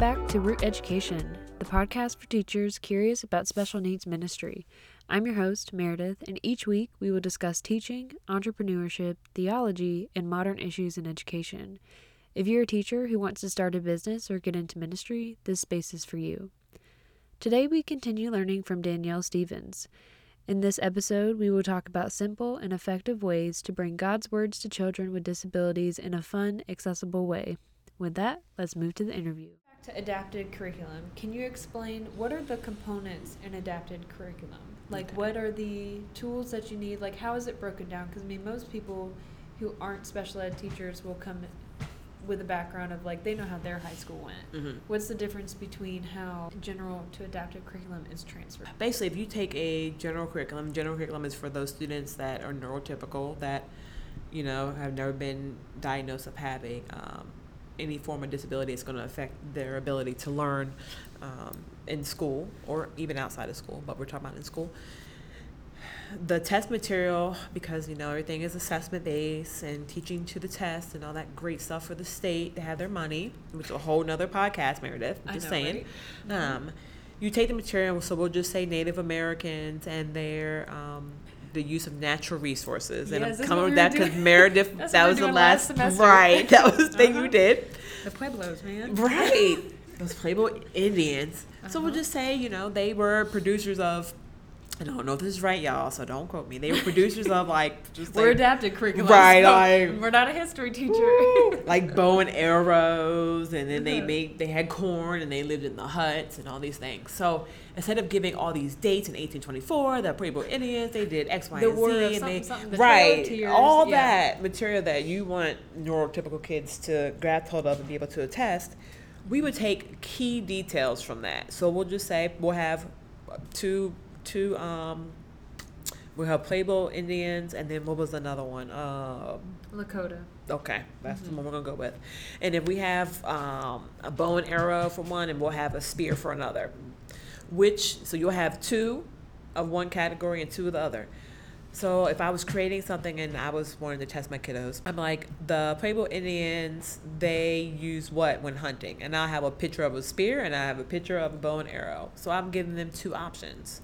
back to Root Education, the podcast for teachers curious about special needs ministry. I'm your host, Meredith, and each week we will discuss teaching, entrepreneurship, theology, and modern issues in education. If you're a teacher who wants to start a business or get into ministry, this space is for you. Today we continue learning from Danielle Stevens. In this episode, we will talk about simple and effective ways to bring God's words to children with disabilities in a fun, accessible way. With that, let's move to the interview. To adapted curriculum. Can you explain what are the components in adapted curriculum? Like, Okay. what are the tools that you need? Like, how is it broken down? Because, I mean, most people who aren't special ed teachers will come with a background of like they know how their high school went. hmm What's the difference between how general to adaptive curriculum is transferred? Basically, if you take a general curriculum, general curriculum is for those students that are neurotypical, that, you know, have never been diagnosed of having um, any form of disability. It's going to affect their ability to learn um, in school or even outside of school, but we're talking about in school. The test material, because you know everything is assessment based and teaching to the test and all that great stuff for the state to have their money, which is a whole nother podcast, Meredith. I Just know, saying. right? Um, you take the material, so we'll just say Native Americans and their um, the use of natural resources. And I'm coming with that because. Meredith, that was the last semester. right? That was the thing Uh-huh. you did, The Pueblos, man. right? Those Pueblo Indians. So we'll Uh-huh. just say, you know, they were producers of. I don't know if this is right, y'all, so don't quote me. They were producers of like just We're like, adapted curriculum. Right, so I- we're not a history teacher. like bow and arrows and then they made they had corn and they lived in the huts and all these things so instead of giving all these dates in 1824 the Pueblo Indians they did X Y The and Z and something, they something, the right all yeah. that material that you want neurotypical kids to grasp hold of and be able to attest we would take key details from that so we'll just say we'll have two two um we'll have Pueblo Indians and then what was another one um Lakota. Okay, that's Mhm. the one we're gonna go with. And if we have um, a bow and arrow for one, and we'll have a spear for another, which so you'll have two of one category and two of the other. So if I was creating something and I was wanting to test my kiddos, I'm like the Pueblo Indians. They use what when hunting, and I have a picture of a spear and I have a picture of a bow and arrow. So I'm giving them two options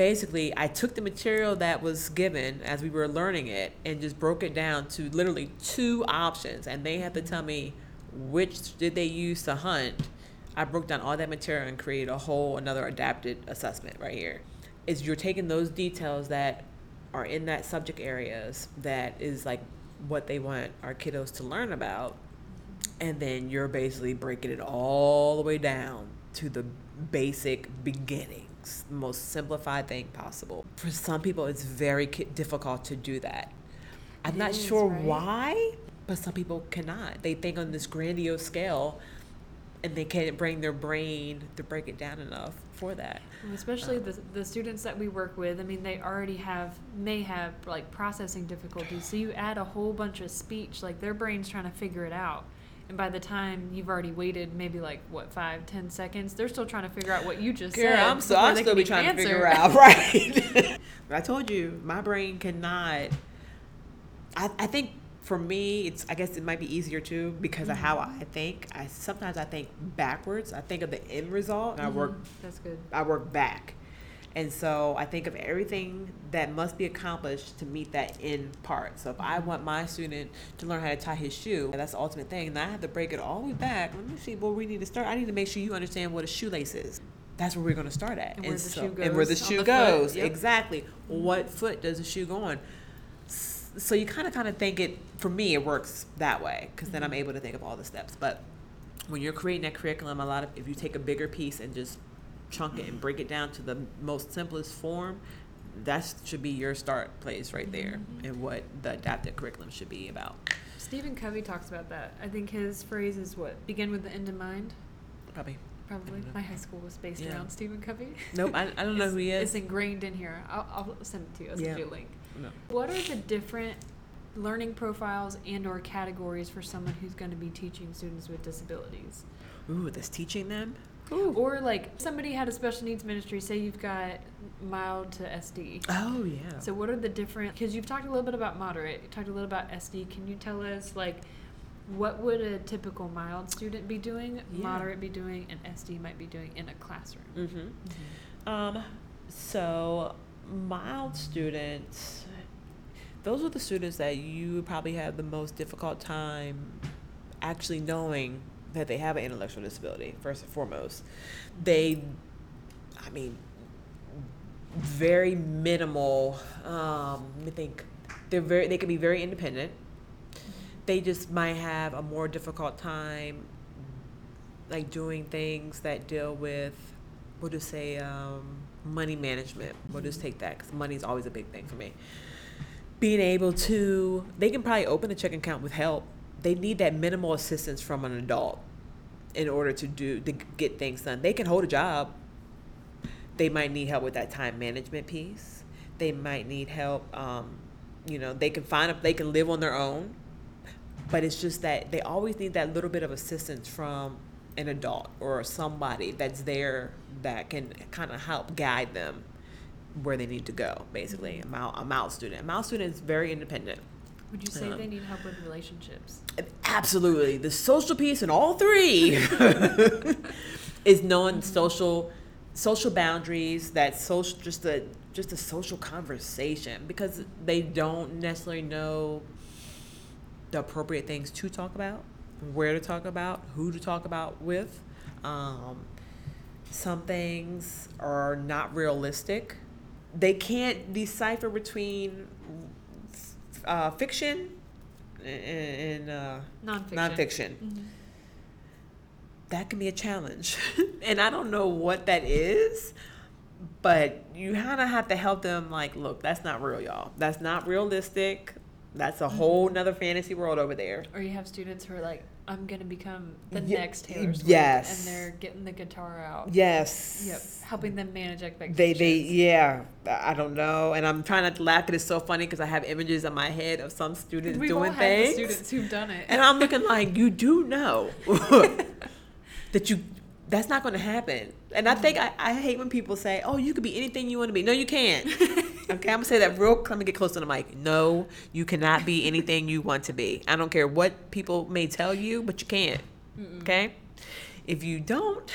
basically I took the material that was given as we were learning it and just broke it down to literally two options and they had to tell me which did they use to hunt. I broke down all that material and created a whole another adapted assessment right here. Is you're taking those details that are in that subject areas that is like what they want our kiddos to learn about and then you're basically breaking it all the way down to the basic beginnings, the most simplified thing possible. For some people, it's very difficult to do that. I'm It not is, sure right? why, but some people cannot. They think on this grandiose scale, and they can't bring their brain to break it down enough for that. Especially um, the, the students that we work with, I mean, they already have, may have like processing difficulties. So you add a whole bunch of speech, like their brain's trying to figure it out. And by the time you've already waited maybe like, what, five, ten seconds, they're still trying to figure out what you just Girl, said. I'm so I'm still be trying to figure out right. I told you, my brain cannot. I I think for me, it's I guess it might be easier too because of how Mm-hmm. I think. I sometimes I think backwards. I think of the end result and I work. That's good. I work back. And so I think of everything that must be accomplished to meet that end part. So if I want my student to learn how to tie his shoe, that's the ultimate thing. And I have to break it all the way back. Let me see where we need to start. I need to make sure you understand what a shoelace is. That's where we're going to start at. And where the so, shoe And where the goes shoe the goes. Yep. Exactly. What foot does the shoe go on? So you kind of kind of think it, for me, it works that way because then I'm Mhm. able to think of all the steps. But when you're creating that curriculum, a lot of if you take a bigger piece and just chunk it and break it down to the most simplest form, that should be your start place right there, Mhm. and what the adaptive curriculum should be about. Stephen Covey talks about that. I think his phrase is what? Begin with the end in mind? Probably. Probably. My high school was based Yeah. around Stephen Covey. Nope, I, I don't know who he is. It's ingrained in here. I'll, I'll send it to you. I'll send Yeah. you a link. No. What are the different learning profiles and or categories for someone who's going to be teaching students with disabilities? Ooh, that's teaching them. Or like somebody had a special needs ministry, say you've got mild to SD. Oh yeah. So what are the different because you've talked a little bit about moderate, you talked a little about SD. Can you tell us like what would a typical mild student be doing, Yeah. moderate be doing, and SD might be doing in a classroom? Mm-hmm. Um, so mild students, those are the students that you probably have the most difficult time actually knowing that they have an intellectual disability. First and foremost, they, I mean, very minimal. Um, me think. They're very. They can be very independent. They just might have a more difficult time, like doing things that deal with, we'll just say, um, money management. We'll just take that because money is always a big thing for me. Being able to, they can probably open a checking account with help. They need that minimal assistance from an adult in order to do to get things done. They can hold a job. They might need help with that time management piece. They might need help. Um, you know, they can find a, they can live on their own, but it's just that they always need that little bit of assistance from an adult or somebody that's there that can kind of help guide them where they need to go. Basically, a mild, a mild student. A mild student is very independent. Would you say Um, they need help with relationships? Absolutely. The social piece in all three is knowing social social boundaries, that social just a just a social conversation because they don't necessarily know the appropriate things to talk about, where to talk about, who to talk about with. Um, some things are not realistic. They can't decipher between uh, fiction and, and uh, Nonfiction. nonfiction. Mhm. That can be a challenge. and I don't know what that is, but you kind of have to help them, like, look, that's not real, y'all. That's not realistic. That's a whole nother fantasy world over there. Or you have students who are like, I'm gonna become the Ye- next Taylor Swift, yes. and they're getting the guitar out. Yes. Yep, helping them manage expectations. They, they, yeah, I don't know. And I'm trying not to laugh because it's so funny because I have images in my head of some students We've doing all things. students who've done it. And I'm looking like, you do know that you that's not going to happen. And I think mm. I, I hate when people say, "Oh, you could be anything you want to be." No, you can't. okay, I'm gonna say that real. Let me get close to the mic. No, you cannot be anything you want to be. I don't care what people may tell you, but you can't. Okay, if you don't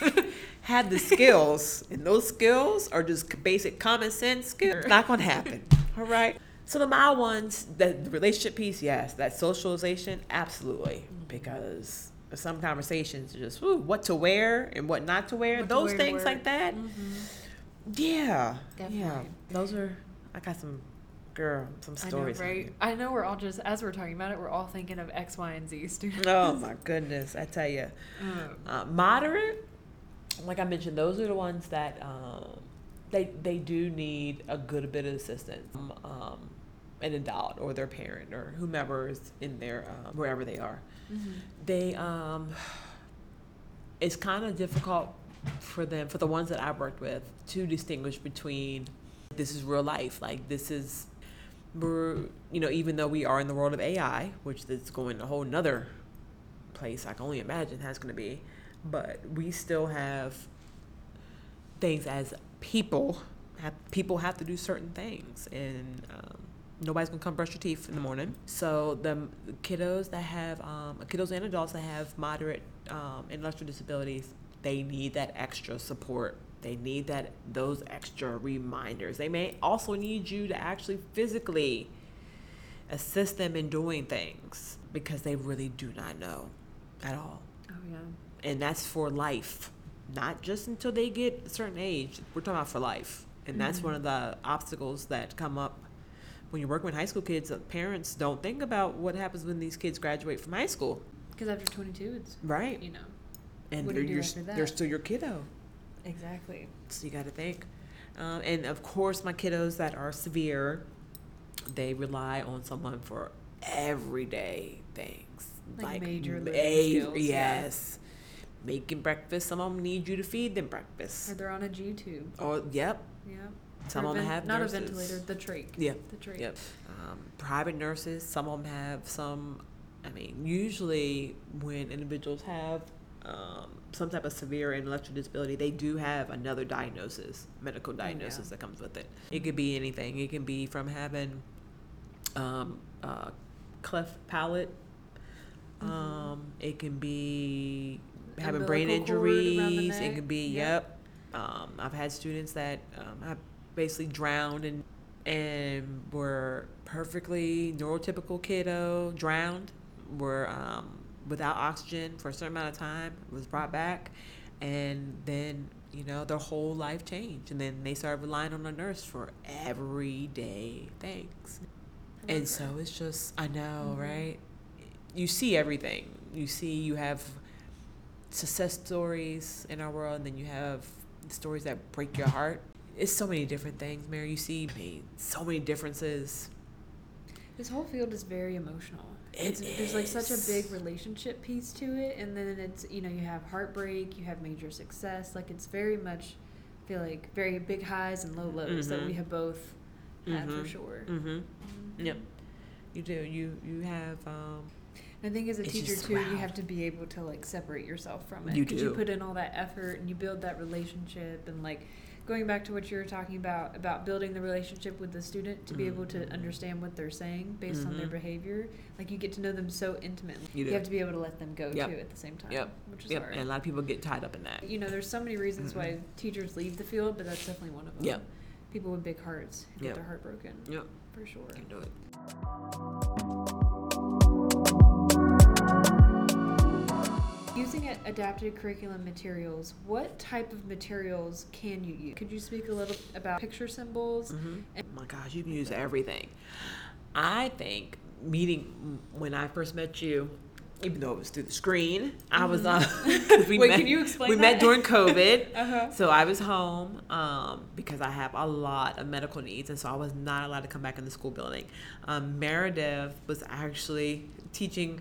have the skills, and those skills are just basic common sense skills, it's not gonna happen. All right. So the mild ones, the, the relationship piece, yes. That socialization, absolutely, because some conversations are just whew, what to wear and what not to wear. What to those wear to things like that. Mhm. Yeah, yeah. Those are. I got some, girl, some I know, stories. right? I know we're all just as we're talking about it, we're all thinking of X, Y, and Z students. Oh my goodness, I tell you. Um, Uh, moderate, like I mentioned, those are the ones that um, they they do need a good bit of assistance. from, Um, an adult or their parent or whomever is in there um, wherever they are. mhm. They um, it's kind of difficult for them for the ones that I've worked with to distinguish between this is real life, like this is we're you know even though we are in the world of AI, which is going a whole nother place I can only imagine it's going to be, but we still have things as people. Have, people have to do certain things, and um, nobody's gonna come brush your teeth in the morning. So the kiddos that have um, kiddos and adults that have moderate um, intellectual disabilities, they need that extra support. They need that those extra reminders. They may also need you to actually physically assist them in doing things because they really do not know at all. Oh yeah. And that's for life, not just until they get a certain age. We're talking about for life. And that's Mhm. one of the obstacles that come up when you're working with high school kids. Parents don't think about what happens when these kids graduate from high school, Because after 22, it's right? you know And what they're, you do you're, after they're still your kiddo. exactly. So you got to think. Um, and of course, my kiddos that are severe, they rely on someone for everyday things. Like major living ma- skills, yeah. Yes. Making breakfast. Some of them need you to feed them breakfast. Or they're on a G tube. Or, yep. Yeah. Some of them have not nurses. a ventilator, the trach. Yeah. The trach. Yep. Um, private nurses, some of them have some, I mean, usually when individuals have um, some type of severe intellectual disability, they do have another diagnosis, medical diagnosis that comes with it. It could be anything. It can be from having um, uh, cleft palate, Um, it can be having brain Umbilical injuries. It can be Yep. yep. Um, I've had students that um, have basically drowned and and were perfectly neurotypical kiddo drowned were um, without oxygen for a certain amount of time was brought back and then you know their whole life changed and then they started relying on a nurse for everyday things and so it's just I know, Mhm. right? You see everything. You see you have success stories in our world and then you have stories that break your heart. It's so many different things, Mary. You see so many differences. This whole field is very emotional. It It's, there's like such a big relationship piece to it, and then it's you know you have heartbreak, you have major success. Like it's very much, I feel like very big highs and low lows that Mhm. we have both had for Mhm. sure. Mm-hmm. Mhm. Yep. You do. You you have um And I think as a teacher too, you have to be able to like separate yourself from it You do. you put in all that effort and you build that relationship and like going back to what you were talking about about building the relationship with the student to be able to understand what they're saying based on their Mhm. behavior. Like you get to know them so intimately. You do. have to be able to let them go Yep. too at the same time. Yep. Which is yep, hard. and a lot of people get tied up in that. you know, there's so many reasons why Mhm. teachers leave the field, but that's definitely one of them. Yep. People with big hearts who Yep. get their heart broken. Yep. For sure. Can do it. Using a- adapted curriculum materials, what type of materials can you use? Could you speak a little about picture symbols? hmm Oh my gosh, you can use everything. I think meeting when I first met you, even though it was through the screen, I was uh, 'cause we Wait, met, can you explain We that? met during COVID, Uh-huh. so I was home um, because I have a lot of medical needs, and so I was not allowed to come back in the school building. Um, Meredith was actually teaching.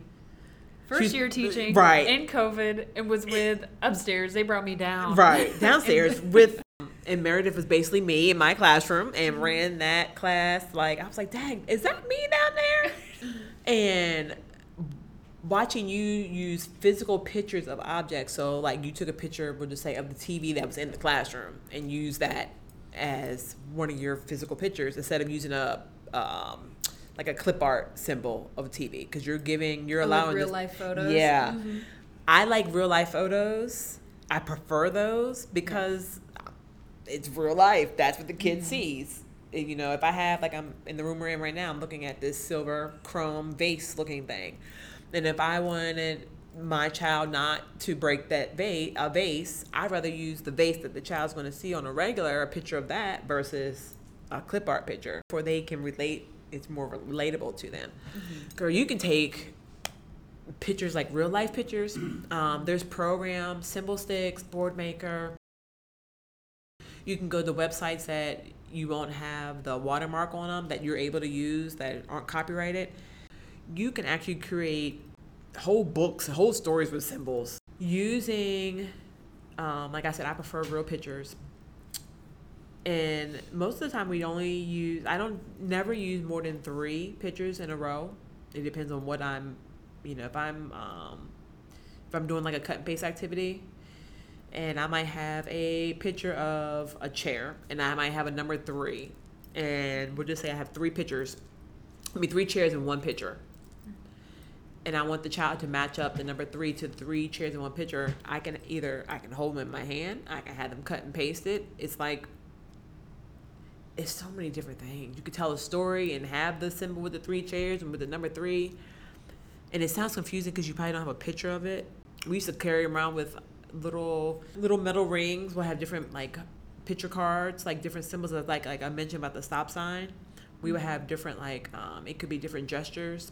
First She's- year teaching right. in COVID and was with upstairs. They brought me down. right downstairs with and Meredith was basically me in my classroom and ran that class like I was like dang is that me down there and watching you use physical pictures of objects so like you took a picture we'll just say of the TV that was in the classroom and use that as one of your physical pictures instead of using a um, like a clip art symbol of TV because you're giving you're Oh, like allowing real this- life photos? yeah Mhm. I like real life photos. I prefer those because it's real life. That's what the kid Mhm. sees. And, You know, if I have like I'm in the room we're in right now, I'm looking at this silver chrome vase looking thing, and if I wanted my child not to break that vase, a vase, I'd rather use the vase that the child's going to see on a regular, a picture of that versus a clip art picture, where they can relate. It's more relatable to them. Girl, you can take pictures like real life pictures. Um, there's programs, SymbolStix, Board Maker. You can go to websites that you won't have the watermark on them that you're able to use that aren't copyrighted. You can actually create whole books, whole stories with symbols using. Um, like I said, I prefer real pictures. And most of the time, we only use. I don't never use more than three pictures in a row. It depends on what I'm you know if i'm um, if i'm doing like a cut and paste activity and i might have a picture of a chair and i might have a number three and we'll just say i have three pictures i mean three chairs in one picture and i want the child to match up the number three to three chairs in one picture i can either i can hold them in my hand i can have them cut and paste it it's like it's so many different things you could tell a story and have the symbol with the three chairs and with the number three and it sounds confusing because you probably don't have a picture of it. We used to carry around with little little metal rings. We'll have different like picture cards, like different symbols of like like I mentioned about the stop sign. We would have different like um, it could be different gestures,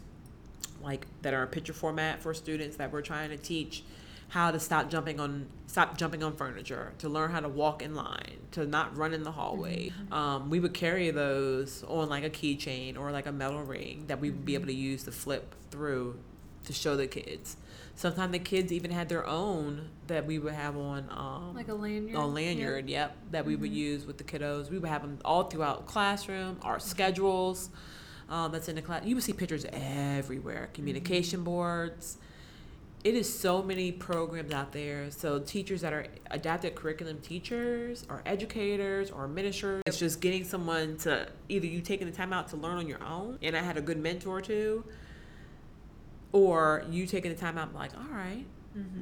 like that are in picture format for students that we're trying to teach how to stop jumping on stop jumping on furniture, to learn how to walk in line, to not run in the hallway. Um, we would carry those on like a keychain or like a metal ring that we would be able to use to flip through to show the kids. Sometimes the kids even had their own that we would have on um, Like a lanyard. on lanyard, yep, that we would Mhm. use with the kiddos. We would have them all throughout classroom, our schedules. Um, that's in the class. You would see pictures everywhere. Communication boards. It is so many programs out there. So teachers that are adapted curriculum teachers, or educators, or administrators. It's just getting someone to either you taking the time out to learn on your own, and I had a good mentor too, or you taking the time out, like, all right,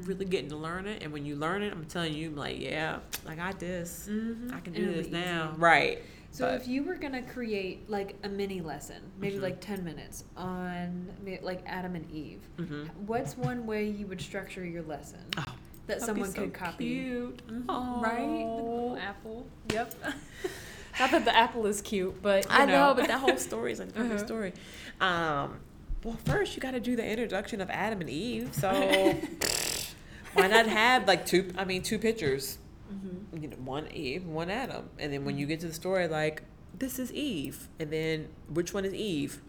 really getting to learn it. And when you learn it, I'm telling you, I'm like, yeah, I got this. Mm-hmm. I can do it'll this now. easy. Right. So But- if you were gonna create like a mini lesson, maybe Mhm. like ten minutes on like Adam and Eve, Mhm. what's one way you would structure your lesson Oh, that that'd be someone so could copy? Cute. Mhm, Right? The little apple. Yep. Not that the apple is cute, but you I know, know, but that whole story is like a perfect Uh-huh. story. Um, well, first you got to do the introduction of Adam and Eve. So why not have like two? I mean, two pictures. Mhm. You know, one Eve, one Adam, and then when you get to the story, like this is Eve, and then which one is Eve?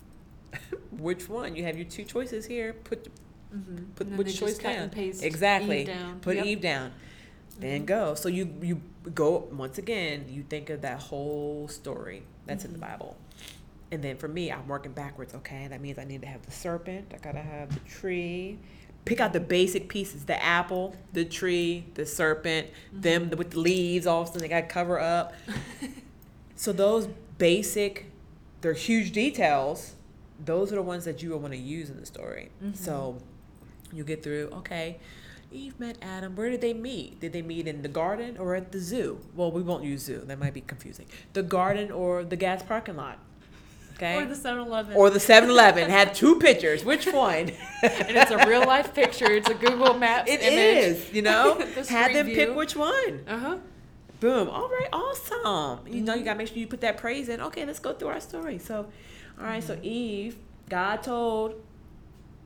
which one? You have your two choices here. Put Mhm. put which choice down. paste exactly. Eve down. Put Yep. Eve down. Then Mhm. go. So you you go once again. You think of that whole story that's in the Mhm. Bible, and then for me, I'm working backwards. Okay, that means I need to have the serpent. I gotta have the tree. Pick out the basic pieces: the apple, the tree, the serpent. Them with the leaves. All of a sudden, they got to cover up. So those basic, they're huge details. Those are the ones that you will want to use in the story. Mhm. So you get through. Okay, Eve met Adam. Where did they meet? Did they meet in the garden or at the zoo? Well, we won't use zoo. That might be confusing. The garden or the gas parking lot. Okay. Or the 7-Eleven. Or the 7-Eleven had two pictures. Which one? and it's a real life picture. It's a Google Maps It image. is. You know, The had street them pick which one. Uh huh. Boom. All right. Awesome. You know, you Mhm. got to make sure you put that praise in. Okay, let's go through our story. So, all right, Mm-hmm. So Eve, God told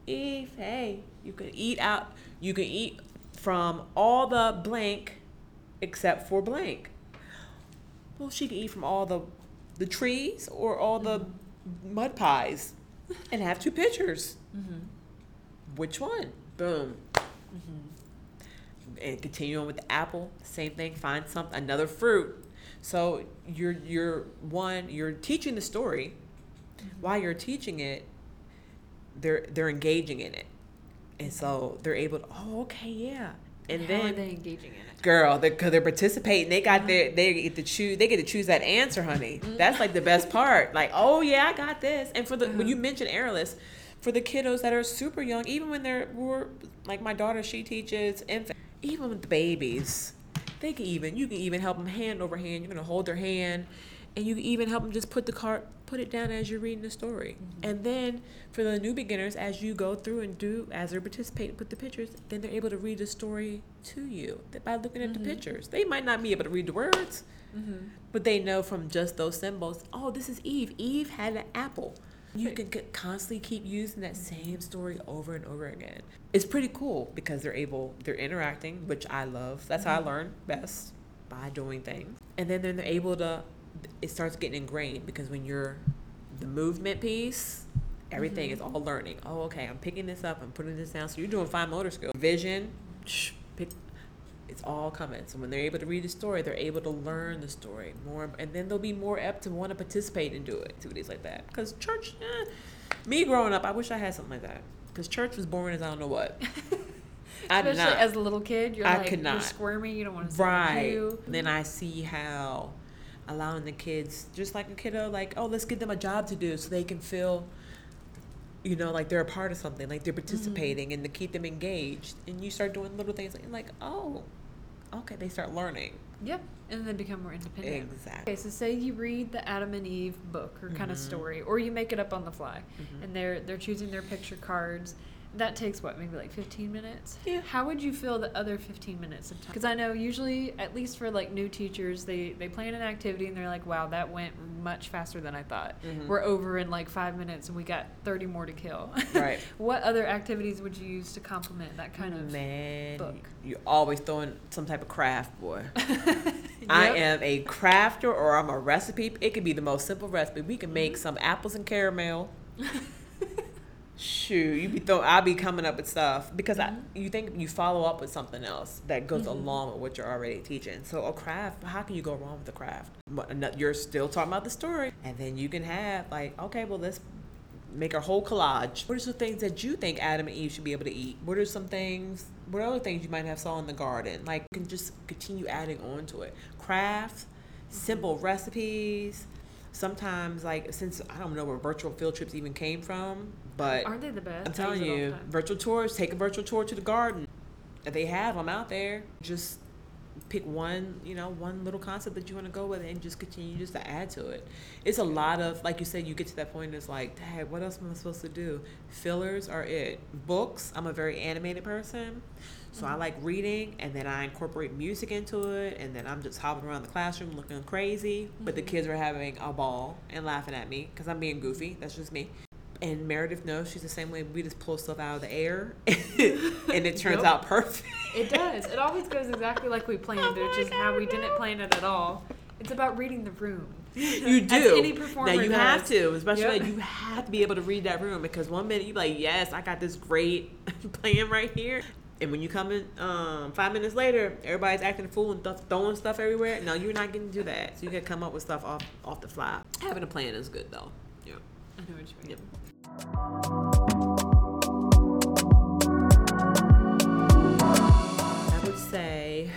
Eve, hey, you can eat out. You can eat from all the blank, except for blank. Well, she can eat from all the the trees or all the Mm-hmm. Mud pies, and have two pictures. Mm-hmm. Which one? Boom. Mm-hmm. and continue on with the apple same thing find something another fruit so you're you're one you're teaching the story while you're teaching it they're they're engaging in it and so they're able to oh okay yeah and How then are they engaging in it? girl they're, cause they're participating they got their mm-hmm. they get to choose they get to choose that answer honey. Mm-hmm. That's like the best part. Like oh yeah i got this. And for the when you mention errorless for the kiddos that are super young even when they're we're, like my daughter she teaches infant even with the babies they can even you can even help them hand over hand. You're gonna hold their hand and you can even help them just put the card put it down as you're reading the story. Mm-hmm. And then for the new beginners as you go through and do as they're participating put the pictures then they're able to read the story to you by looking at the mm-hmm. pictures. They might not be able to read the words Mm-hmm. but they know from just those symbols oh this is eve. Eve had an apple. You can constantly keep using that same story over and over again. It's pretty cool because they're able they're interacting which i love. That's how i mm-hmm. learn best by doing things. And then they're able to it starts getting ingrained because when you're the movement piece everything is all learning oh okay i'm picking this up i'm putting this down so you're doing fine motor skill vision shh, pick it's all coming. So when they're able to read the story, they're able to learn the story more, and then they'll be more apt to want to participate and do it, activities like that. Because church, eh, me growing up, I wish I had something like that. Because church was boring as I don't know what. I Especially as a little kid, you're I like could you're not. squirmy. You don't want to sit right. Then I see how allowing the kids, just like a kiddo, like oh, let's give them a job to do so they can feel. You know, like they're a part of something, like they're participating, and to keep them engaged. And you start doing little things, like, like oh, okay, they start learning. Yep, and then they become more independent. Exactly. Okay, so say you read the Adam and Eve book or kind of Mhm. story, or you make it up on the fly, Mhm. and they're they're choosing their picture cards. That takes what, maybe like 15 minutes? Yeah. How would you feel the other 15 minutes of time? Because I know usually, at least for like new teachers, they, they plan an activity and they're like, wow, that went much faster than I thought. Mhm. We're over in like five minutes and we got 30 more to kill. Right. what other activities would you use to complement that kind of Man, book. you always throwing some type of craft, boy. I am a crafter or I'm a recipe. It could be the most simple recipe. We can make some apples and caramel. Shoot, you be throwing. I'll be coming up with stuff because I, mm-hmm. you think you follow up with something else that goes mm-hmm. along with what you're already teaching. So a craft, how can you go wrong with a craft? But You're still talking about the story, and then you can have like, okay, well let's make a whole collage. What are some things that you think Adam and Eve should be able to eat? What are some things? What other things you might have saw in the garden? Like you can just continue adding on to it. Crafts, simple recipes. sometimes like since I don't know where virtual field trips even came from, but Aren't they the best? I'm telling use it all the you, virtual tours. Take a virtual tour to the garden. They have them out there. Just pick one, you know, one little concept that you want to go with, and just continue just to add to it. It's a lot of, like you said, you get to that point. And it's like, Dad, what else am I supposed to do? Fillers are it. Books. I'm a very animated person, so I mm-hmm. like reading, and then I incorporate music into it, and then I'm just hopping around the classroom looking crazy. But the mm-hmm. kids are having a ball and laughing at me because I'm being goofy. That's just me. And Meredith knows she's the same way. We just pull stuff out of the air, and it turns Yep. out perfect. It does. It always goes exactly like we planned, Oh which is how God, we didn't plan it at all. It's about reading the room. You do. any performer now you have to, especially Yep. like, you have to be able to read that room because one minute you're like, yes, I got this great plan right here, and when you come in um, five minutes later, everybody's acting a fool and th- throwing stuff everywhere. No, you're not getting to do that. So you to come up with stuff off off the fly. Having a plan is good though. Yeah. I know what you mean. Yep. I would say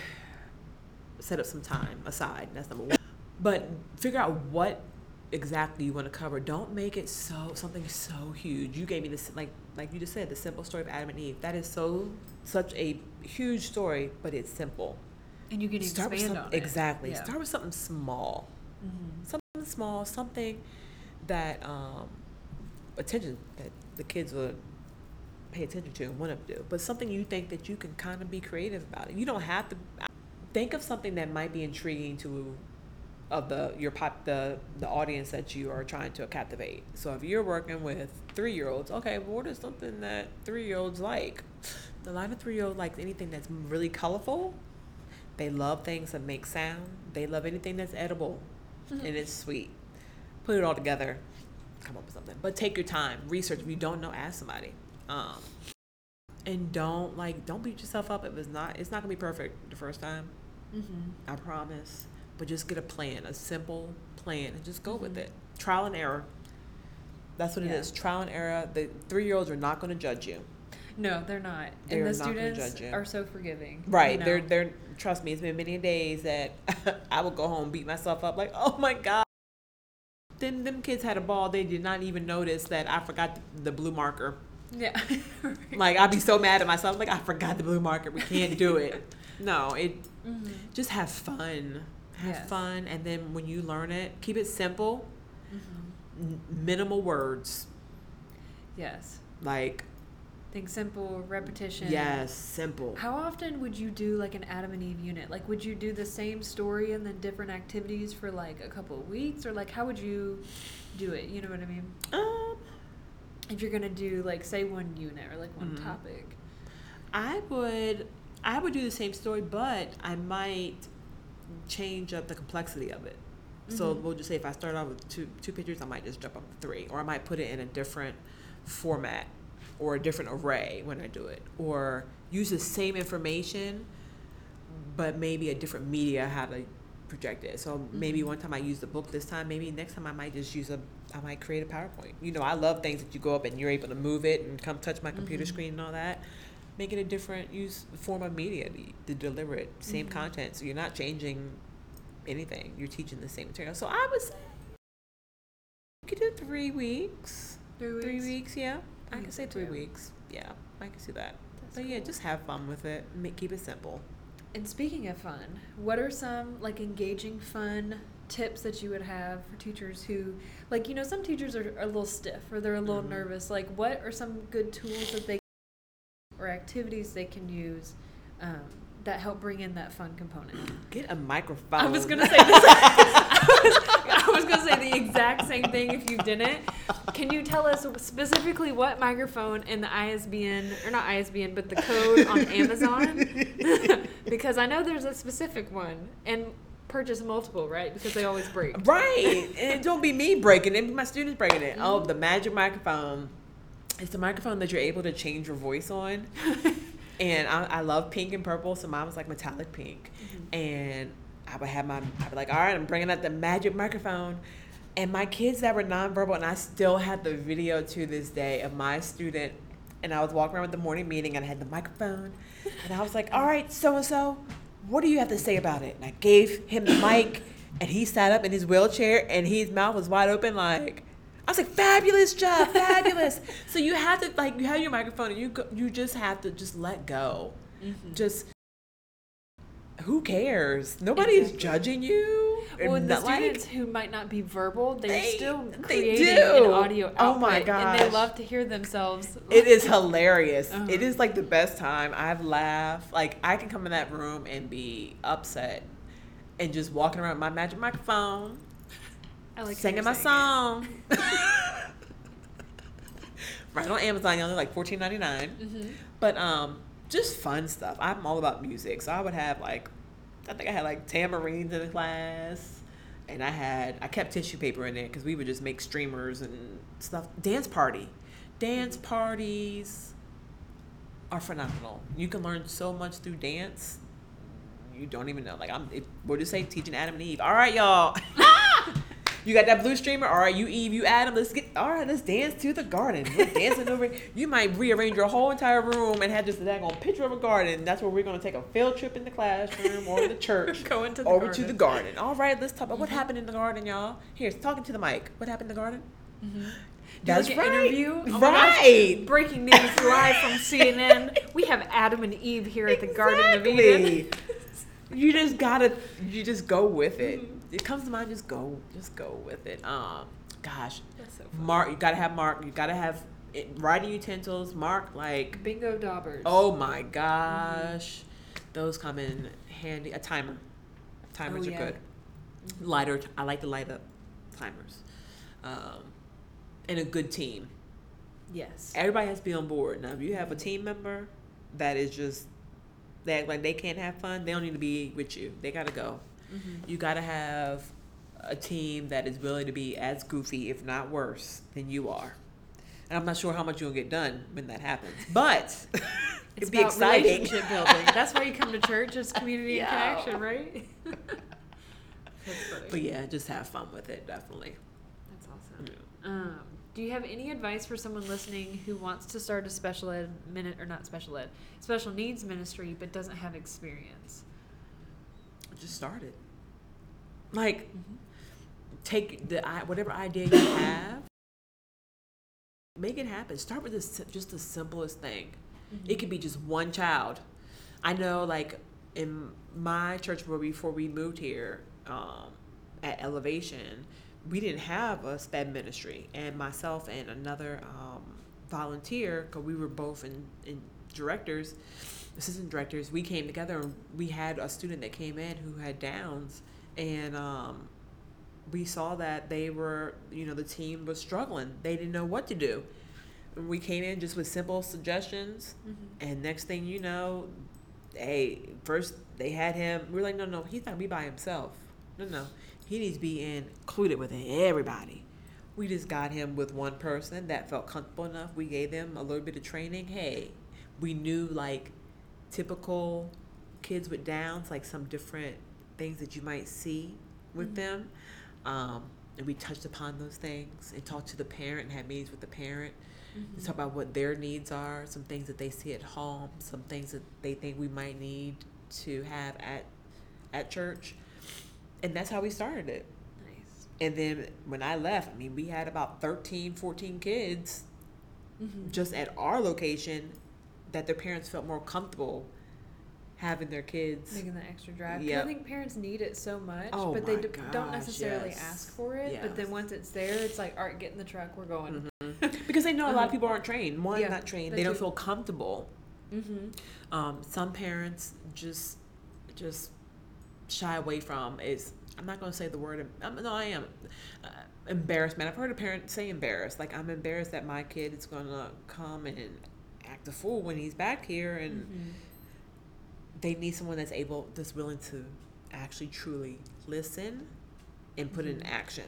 set up some time aside. That's number one. But figure out what exactly you want to cover. Don't make it so something so huge. You gave me this like like you just said the simple story of Adam and Eve. That is so such a huge story, but it's simple. And you can Start with expand some- on it. exactly. Yeah. Start with something small. Mhm. Something small. Something that um, attention that the kids would pay attention to and want to do. But something you think that you can kind of be creative about it. You don't have to think of something that might be intriguing to of the your pop the the audience that you are trying to captivate. So if you're working with three year olds, okay, well, what is something that three year olds like? A lot of three year olds like anything that's really colorful. They love things that make sound. They love anything that's edible mm-hmm. and it's sweet. Put it all together, come up with something. But take your time, research. If you don't know, ask somebody. Um, and don't like don't beat yourself up if it's not it's not gonna be perfect the first time. Mhm. I promise. But just get a plan, a simple plan, and just go with Mhm. it. Trial and error. That's what it Yeah. is. Trial and error. The three year olds are not going to judge you. No, they're not. They're and the students you. are so forgiving. you Right. know? They're they're trust me, it's been many days that I would go home, beat myself up like, oh my God. Then them kids had a ball, they did not even notice that I forgot the, the blue marker. Yeah. Like I'd be so mad at myself, like I forgot the blue marker. We can't do it. No, it Mhm. just have fun. Have Yes. fun and then when you learn it, keep it simple. Mhm. N- minimal words. Yes. Like Think simple, repetition. yes, simple. How often would you do like an Adam and Eve unit? Like, would you do the same story and then different activities for like a couple of weeks, or like how would you do it? You know what I mean? Um If you're gonna do like say one unit or like one Mhm. topic. I would I would do the same story, but I might change up the complexity of it. So Mhm. we'll just say if I start off with two two pictures, I might just jump up to three, or I might put it in a different format or a different array when I do it, or use the same information, but maybe a different media how to project it. So maybe Mhm. one time I use the book, this time maybe next time I might just use a I might create a PowerPoint. You know, I love things that you go up and you're able to move it and come touch my computer Mhm. screen and all that. Make it a different use form of media to, to deliver it. Same Mhm. content, so you're not changing anything. You're teaching the same material. So I would say you could do three weeks. Three weeks. Three weeks, yeah. I can say three too. weeks. Yeah, I can see that. That's But yeah, just have fun with it. Make, keep it simple. And speaking of fun, what are some like engaging fun tips that you would have for teachers who like you know some teachers are, are a little stiff or they're a little Mhm. nervous like what are some good tools that they or activities they can use um, that help bring in that fun component Get a microphone. i was gonna say this was, I was gonna say the exact same thing if you didn't can you tell us specifically what microphone in the isbn or not isbn but the code on amazon because i know there's a specific one and purchase multiple right because they always break Right. and it don't be me breaking it, be my students breaking it. Oh, mm-hmm. the magic microphone. It's the microphone that you're able to change your voice on. and I, I love pink and purple, so mine was like metallic pink. Mm-hmm. And I would have my, I'd be like, all right, I'm bringing out the magic microphone. And my kids that were nonverbal, and I still have the video to this day of my student. And I was walking around with the morning meeting, and I had the microphone. And I was like, all right, so and so, what do you have to say about it? And I gave him the mic, and he sat up in his wheelchair and his mouth was wide open like I was like, fabulous job, fabulous. so you have to like you have your microphone and you go, you just have to just let go. Mm-hmm. Just who cares? Nobody exactly. is judging you. Well, the students like, who might not be verbal, they're they, still creating they an audio output, oh my god! And they love to hear themselves. It is hilarious. Uh-huh. It is like the best time. I've laughed. Like I can come in that room and be upset, and just walking around my magic microphone I like singing my song. right on Amazon, y'all. They're like fourteen ninety nine. Mm-hmm. But um, just fun stuff. I'm all about music, so I would have like, I think I had like tamarines in the class, and I had I kept tissue paper in there because we would just make streamers and stuff. Dance party, dance parties are phenomenal. You can learn so much through dance. You don't even know. Like I'm, it, we'll just say teaching Adam and Eve. All right, y'all. You got that blue streamer. All right, you Eve, you Adam. Let's get. All right, let's dance to the garden. We're dancing over. You might rearrange your whole entire room and have just a daggone picture of a garden. That's where we're gonna take a field trip in the classroom or the church. Going to the over garden. to the garden. All right, let's talk about mm-hmm. what happened in the garden, y'all. Here's talking to the mic. What happened in the garden? Mm-hmm. That's right. Interview. Oh right. Breaking news live from CNN. We have Adam and Eve here at the exactly. Garden of Eden. you just gotta. You just go with it. Mm-hmm it comes to mind, just go, just go with it. Um, gosh, so Mark, you gotta have Mark. You gotta have it, writing utensils. Mark, like bingo daubers. Oh my gosh, mm-hmm. those come in handy. A timer, timers oh, yeah. are good. Mm-hmm. Lighter, I like to light up timers, um, and a good team. Yes, everybody has to be on board. Now, if you have a team member that is just that like they can't have fun, they don't need to be with you. They gotta go. Mm-hmm. You got to have a team that is willing to be as goofy, if not worse, than you are. And I'm not sure how much you'll get done when that happens, but it'd be exciting. Relationship building. That's why you come to church. It's community yeah. connection, right? but yeah, just have fun with it. Definitely. That's awesome. Yeah. Um, do you have any advice for someone listening who wants to start a special ed minute or not special ed special needs ministry but doesn't have experience? Just start it. Like, mm-hmm. take the whatever idea you have, make it happen. Start with this, just the simplest thing. Mm-hmm. It could be just one child. I know, like in my church where before we moved here um, at Elevation, we didn't have a SPED ministry, and myself and another um, volunteer, because we were both in, in directors assistant directors, we came together and we had a student that came in who had Downs, and um, we saw that they were, you know, the team was struggling. They didn't know what to do. And we came in just with simple suggestions, mm-hmm. and next thing you know, hey, first they had him. We are like, no, no, he's not gonna be by himself. No, no, he needs to be included with everybody. We just got him with one person that felt comfortable enough. We gave them a little bit of training. Hey, we knew like typical kids with downs like some different things that you might see with mm-hmm. them um, and we touched upon those things and talked to the parent and had meetings with the parent mm-hmm. and talk about what their needs are some things that they see at home some things that they think we might need to have at at church and that's how we started it nice and then when i left i mean we had about 13 14 kids mm-hmm. just at our location that their parents felt more comfortable having their kids making the extra drive. Yeah, I think parents need it so much, oh but they d- gosh, don't necessarily yes. ask for it. Yes. But then once it's there, it's like, all right, get in the truck, we're going. Mm-hmm. because they know a lot of uh-huh. people aren't trained. One, yeah, not trained. They don't feel comfortable. Mm-hmm. Um, some parents just just shy away from is. I'm not going to say the word. Um, no, I am. Uh, embarrassment. I've heard a parent say embarrassed. Like I'm embarrassed that my kid is going to come and act a fool when he's back here and mm-hmm. they need someone that's able that's willing to actually truly listen and put mm-hmm. in action.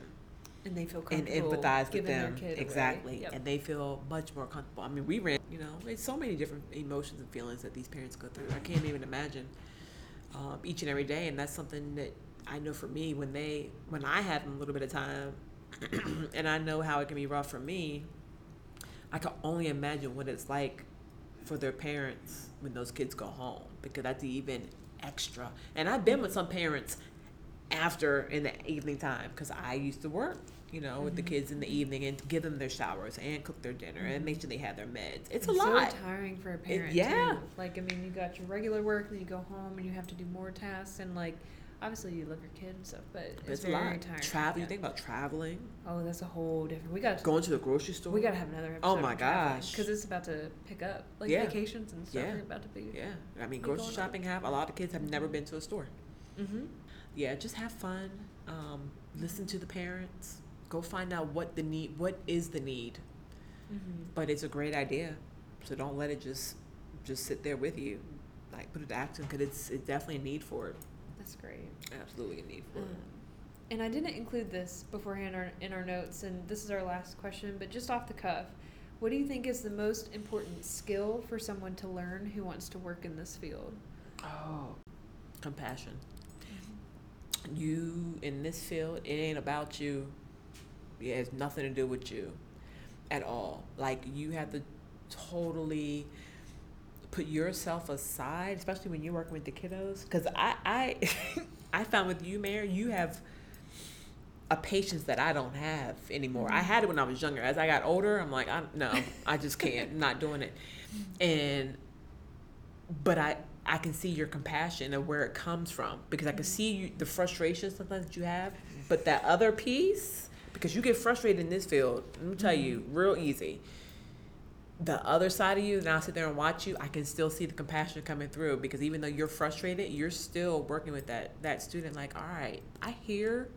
And they feel and empathize with them. exactly. Yep. and they feel much more comfortable. I mean we ran you know it's so many different emotions and feelings that these parents go through. I can't even imagine um, each and every day. And that's something that i know for me when they when i have a little bit of time and i know how it can be rough for me i can only imagine what it's like for their parents when those kids go home because that's even extra. And I've been with some parents after in the evening time because I used to work, you know, with the mm-hmm. kids in the evening and give them their showers and cook their dinner and make mm-hmm. sure they have their meds. It's a It's lot. so tiring for a parent. yeah. too. Like I mean, you got your regular work, then you go home and you have to do more tasks, and like obviously you love your kid and stuff, but it's, it's a very lot. tiring. Travel. Yeah. You think about traveling, Oh, that's a whole different. We got going to the grocery store. we got to have another episode. Oh my gosh. Because it's about to pick up, like Yeah. vacations and stuff Yeah. are about to be. Yeah, I mean, grocery shopping have a lot of kids have never been to a store. Mm-hmm. Yeah, just have fun. Um, listen to the parents. Go find out what the need, what is the need. Mm-hmm. But it's a great idea, so don't let it just just sit there with you. Like put it to action because it's it's definitely a need for it. That's great. Absolutely a need for Um, it. and I didn't include this beforehand or in our notes, and this is our last question, but just off the cuff, what do you think is the most important skill for someone to learn who wants to work in this field? Oh, compassion. You in this field, it ain't about you. It has nothing to do with you at all. Like you have to totally put yourself aside, especially when you're working with the kiddos. Because I, I, I found with you, Mayor, you have a patience that I don't have anymore. I had it when I was younger. As I got older, I'm like, I no, I just can't. Not doing it. And but I I can see your compassion and where it comes from because I can mm-hmm. see you, the frustration sometimes that you have, but that other piece because you get frustrated in this field. Let me tell mm-hmm. you, real easy. The other side of you, and I'll sit there and watch you. I can still see the compassion coming through because even though you're frustrated, you're still working with that that student. Like, all right, I hear,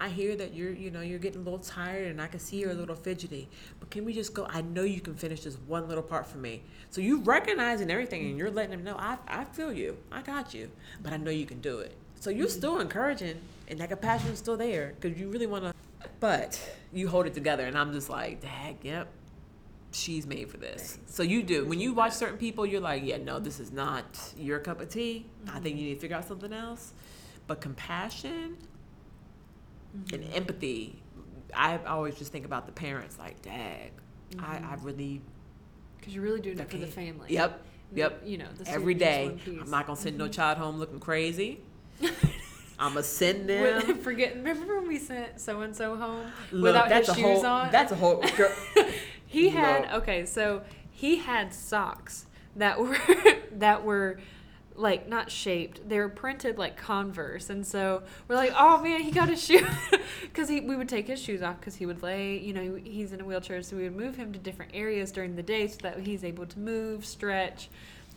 I hear that you're you know you're getting a little tired, and I can see you're a little fidgety. But can we just go? I know you can finish this one little part for me. So you recognizing everything, and you're letting them know I I feel you, I got you, but I know you can do it. So you're mm-hmm. still encouraging, and that compassion is still there because you really want to. But you hold it together, and I'm just like, dag, yep, she's made for this. So you do. When you watch certain people, you're like, yeah, no, this is not your cup of tea. I think you need to figure out something else. But compassion and mm-hmm. empathy, I always just think about the parents, like, dag, I, I mm-hmm. really Because you're really doing it for the family. Yep. Yep. You know, the every day. I'm not gonna send no mm-hmm. child home looking crazy. I'm gonna send them. Forget. Remember when we sent so and so home Look, without his shoes whole. on? That's a whole. Girl, he had okay, so he had socks that were that were like not shaped; they were printed like Converse, and so we're like, oh man, he got his shoe because he we would take his shoes off because he would lay, you know, he's in a wheelchair, so we would move him to different areas during the day so that he's able to move, stretch,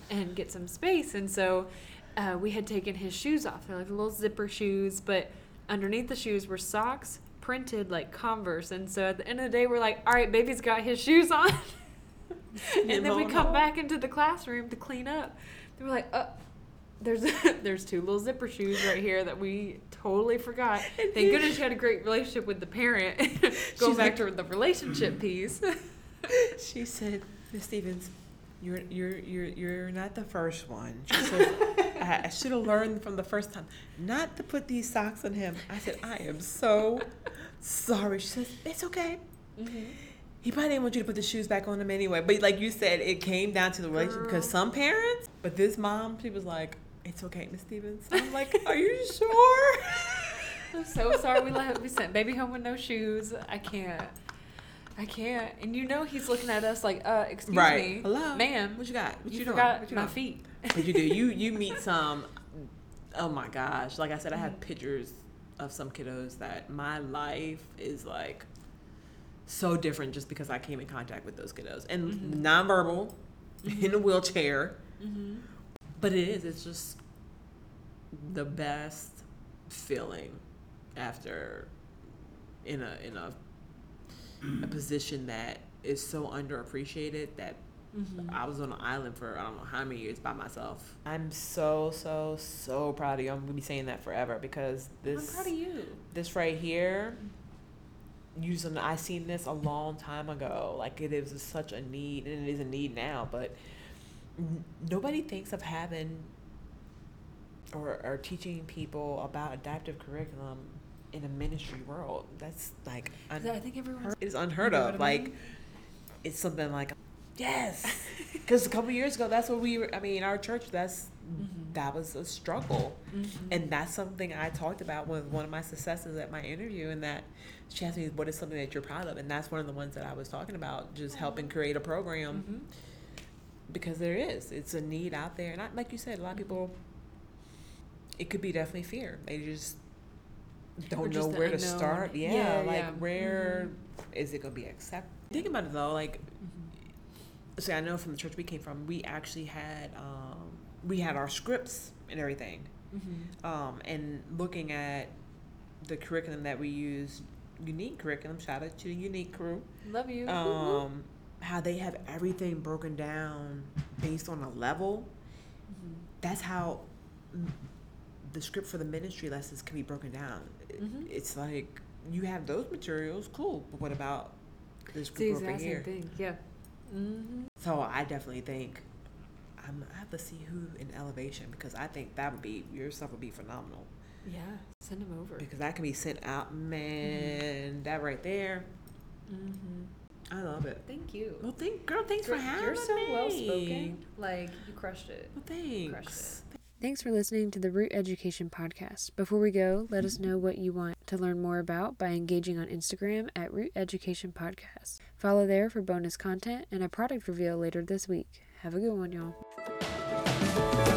and get some space, and so. Uh, we had taken his shoes off. They're like little zipper shoes, but underneath the shoes were socks printed like Converse. And so at the end of the day, we're like, all right, baby's got his shoes on. and then we come back into the classroom to clean up. And we're like, uh, there's there's two little zipper shoes right here that we totally forgot. Thank goodness you had a great relationship with the parent. Going She's back like- to the relationship piece. she said, Miss Stevens, you're you're you're you're not the first one. She said, I, I should have learned from the first time not to put these socks on him. I said, I am so sorry. She says, it's okay. Mm-hmm. He probably didn't want you to put the shoes back on him anyway. But like you said, it came down to the relationship because some parents, but this mom, she was like, it's okay, Miss Stevens. I'm like, are you sure? I'm so sorry we let we sent baby home with no shoes. I can't. I can't. And you know he's looking at us like, uh, excuse right. me, Hello, ma'am. What you got? What you, you, doing? forgot What you my doing? feet. But you do. You you meet some. Oh my gosh! Like I said, I have pictures of some kiddos that my life is like so different just because I came in contact with those kiddos and Mhm. nonverbal in a wheelchair. Mm-hmm. But it is. It's just the best feeling after in a in a a position that is so underappreciated that Mm-hmm. I was on an island for I don't know how many years by myself. I'm so so so proud of you. I'm gonna be saying that forever because this. I'm proud of you. this right here. Using I seen this a long time ago. Like it is such a need, and it is a need now. But n- nobody thinks of having or or teaching people about adaptive curriculum in a ministry world. That's like un- I think everyone is unheard You know of. I Like mean? it's something like yes, because a couple years ago, that's what we. Were, I mean, our church. That's mm-hmm. that was a struggle. Mm-hmm. And that's something I talked about with one of my successes at my interview, and that she asked me, What is something that you're proud of? And that's one of the ones that I was talking about, just helping create a program. Mm-hmm. Because there is, it's a need out there, and I, like you said, a lot of people. It could be definitely fear. They just don't know where to start. Yeah, yeah like yeah. where mm-hmm. is it gonna be accepted? Think about it though, like mm-hmm. see, I know from the church we came from, we actually had um, we had our scripts and everything, mm-hmm. um, and looking at the curriculum that we use, unique curriculum. Shout out to the unique crew. Love you. Um, how they have everything broken down based on a level. Mm-hmm. That's how the script for the ministry lessons can be broken down. Mm-hmm. It's like you have those materials, cool, but what about this group over here? Thing. Yeah. Mm-hmm. So I definitely think I'm, I have to see who in elevation because I think that would be your stuff would be phenomenal. Yeah, send them over because that can be sent out. Man, mm-hmm. that right there. Mm-hmm. I love it. Thank you. Well, thank girl. Thanks for having me. You're so well spoken. Like you crushed it. Well, thanks. Thanks for listening to the Root Education Podcast. Before we go, let us know what you want to learn more about by engaging on Instagram at Root Education Podcast. Follow there for bonus content and a product reveal later this week. Have a good one, y'all.